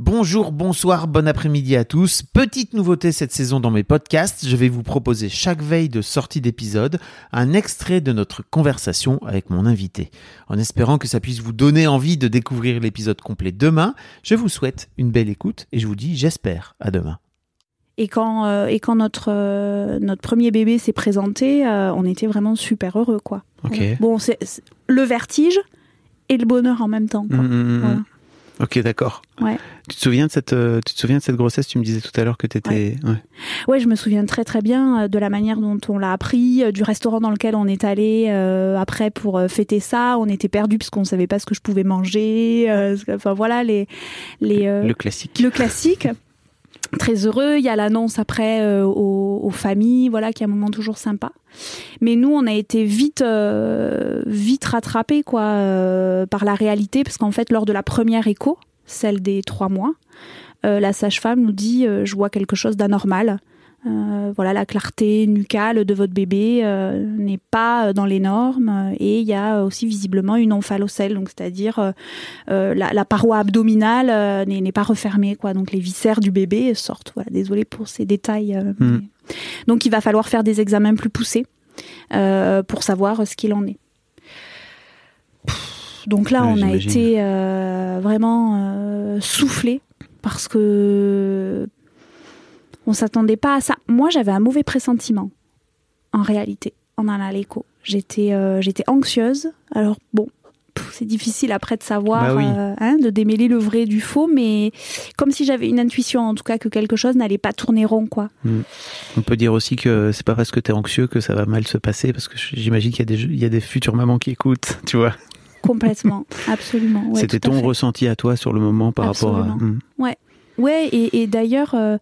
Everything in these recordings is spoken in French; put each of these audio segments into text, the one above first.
Bonjour, bonsoir, bon après-midi à tous. Petite nouveauté cette saison dans mes podcasts, je vais vous proposer chaque veille de sortie d'épisode un extrait de notre conversation avec mon invité. En espérant que ça puisse vous donner envie de découvrir l'épisode complet demain, je vous souhaite une belle écoute et je vous dis j'espère à demain. Et quand, euh, et quand notre, euh, notre premier bébé s'est présenté, euh, on était vraiment super heureux, quoi. Bon, c'est le vertige et le bonheur en même temps, quoi. Mm, mm, mm. Voilà. Ok, d'accord. Ouais. Tu te souviens de cette, euh, tu te souviens de cette grossesse? Tu me disais tout à l'heure que tu étais. Ouais. ouais, je me souviens très très bien euh, de la manière dont on l'a appris, euh, du restaurant dans lequel on est allé euh, après pour fêter ça. On était perdus parce qu'on savait pas ce que je pouvais manger. euh, enfin voilà les les euh, Le classique. le classique. Très heureux. Il y a l'annonce après euh, aux, familles, voilà, qui est un moment toujours sympa. Mais nous, on a été vite, euh, vite rattrapés quoi, euh, par la réalité, parce qu'en fait, lors de la première écho, celle des trois mois, la sage-femme nous dit je vois quelque chose d'anormal. Euh, voilà, la clarté nucale de votre bébé euh, n'est pas dans les normes euh, et il y a aussi visiblement une omphalocèle, donc c'est-à-dire euh, euh, la, la paroi abdominale euh, n'est pas refermée, quoi. Donc les viscères du bébé sortent. Voilà, désolé pour ces détails. euh, Mm. mais- Donc il va falloir faire des examens plus poussés euh, pour savoir ce qu'il en est. Donc là, on a été euh, vraiment euh, soufflé parce que on s'attendait pas à ça. Moi, j'avais un mauvais pressentiment en réalité en allant à l'écho. J'étais euh, j'étais anxieuse. Alors bon, c'est difficile après de savoir, Bah oui. euh, hein, de démêler le vrai du faux, mais comme si j'avais une intuition en tout cas que quelque chose n'allait pas tourner rond, quoi. On peut dire aussi que c'est pas parce que tu es anxieux que ça va mal se passer, parce que j'imagine qu'il y, a des- il y a des futures mamans qui écoutent, tu vois. Complètement, absolument. Ouais, C'était à ton ressenti à toi sur le moment par rapport à. Absolument. Mm. Ouais, et, et d'ailleurs, euh,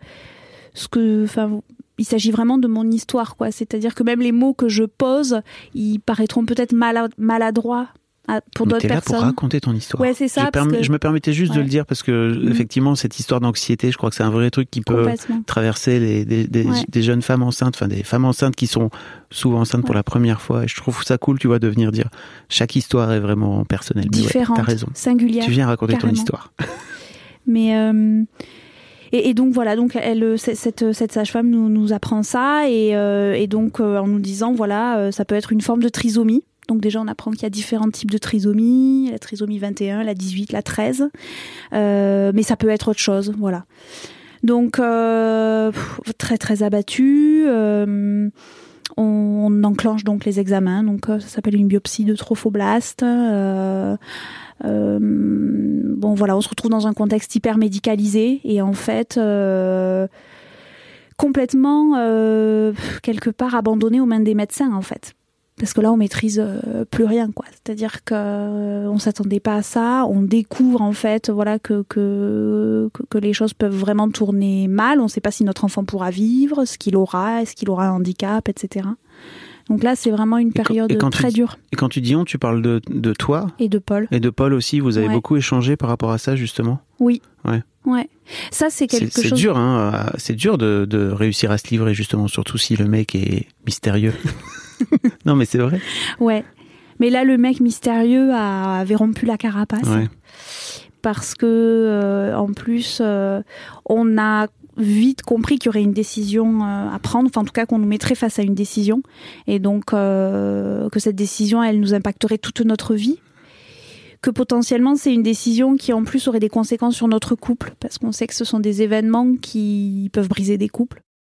ce que, enfin, il s'agit vraiment de mon histoire, quoi. C'est-à-dire que même les mots que je pose, ils paraîtront peut-être mala- maladroits pour d'autres T'es là pour personnes. raconter ton histoire. Ouais, c'est ça, Je, parce permets- que- je me permettais juste de le dire parce que Mhm. effectivement cette histoire d'anxiété, je crois que c'est un vrai truc qui peut traverser les, des, des- Ouais. des jeunes femmes enceintes, enfin des femmes enceintes qui sont souvent enceintes pour la première fois. Et je trouve ça cool, tu vois, de venir dire chaque histoire est vraiment personnelle. Mais ouais, Différentes, t'as raison. singulières. Tu viens raconter ton histoire. Mais euh, et, donc voilà, donc euh, c- cette, sage-femme nous, apprend ça et, euh, donc euh, en nous disant voilà, euh, ça peut être une forme de trisomie. Donc déjà on apprend qu'il y a différents types de trisomie, la trisomie 21, la 18, la 13, Euh, mais ça peut être autre chose, voilà. Donc euh, très très abattu. On, enclenche donc les examens, donc euh, ça s'appelle une biopsie de trophoblaste. euh, euh, bon voilà, on se retrouve dans un contexte hyper médicalisé et en fait complètement quelque part abandonné aux mains des médecins en fait. Parce que là, on maîtrise euh, plus rien, quoi. C'est-à-dire que euh, on s'attendait pas à ça. On découvre en fait, voilà, que que, que, les choses peuvent vraiment tourner mal. On ne sait pas si notre enfant pourra vivre, ce qu'il aura, est-ce qu'il aura un handicap, etc. Donc là, c'est vraiment une période et quand tu très dure. Et quand tu dis on, tu parles de, de toi Et de Paul. et de Paul aussi. Vous avez Ouais. beaucoup échangé par rapport à ça justement. Oui. Ouais. Ouais. Ça, c'est C'est quelque c'est chose. dur, hein. C'est dur de, de réussir à se livrer justement, surtout si le mec est mystérieux. non, mais c'est vrai. Ouais. Mais là, le mec mystérieux a- avait rompu la carapace. Ouais. Parce que, euh, en plus, euh, on a vite compris qu'il y aurait une décision euh, à prendre, enfin en tout cas qu'on nous mettrait face à une décision, et donc euh, que cette décision, elle nous impacterait toute notre vie, que potentiellement c'est une décision qui en plus aurait des conséquences sur notre couple, parce qu'on sait que ce sont des événements qui peuvent briser des couples.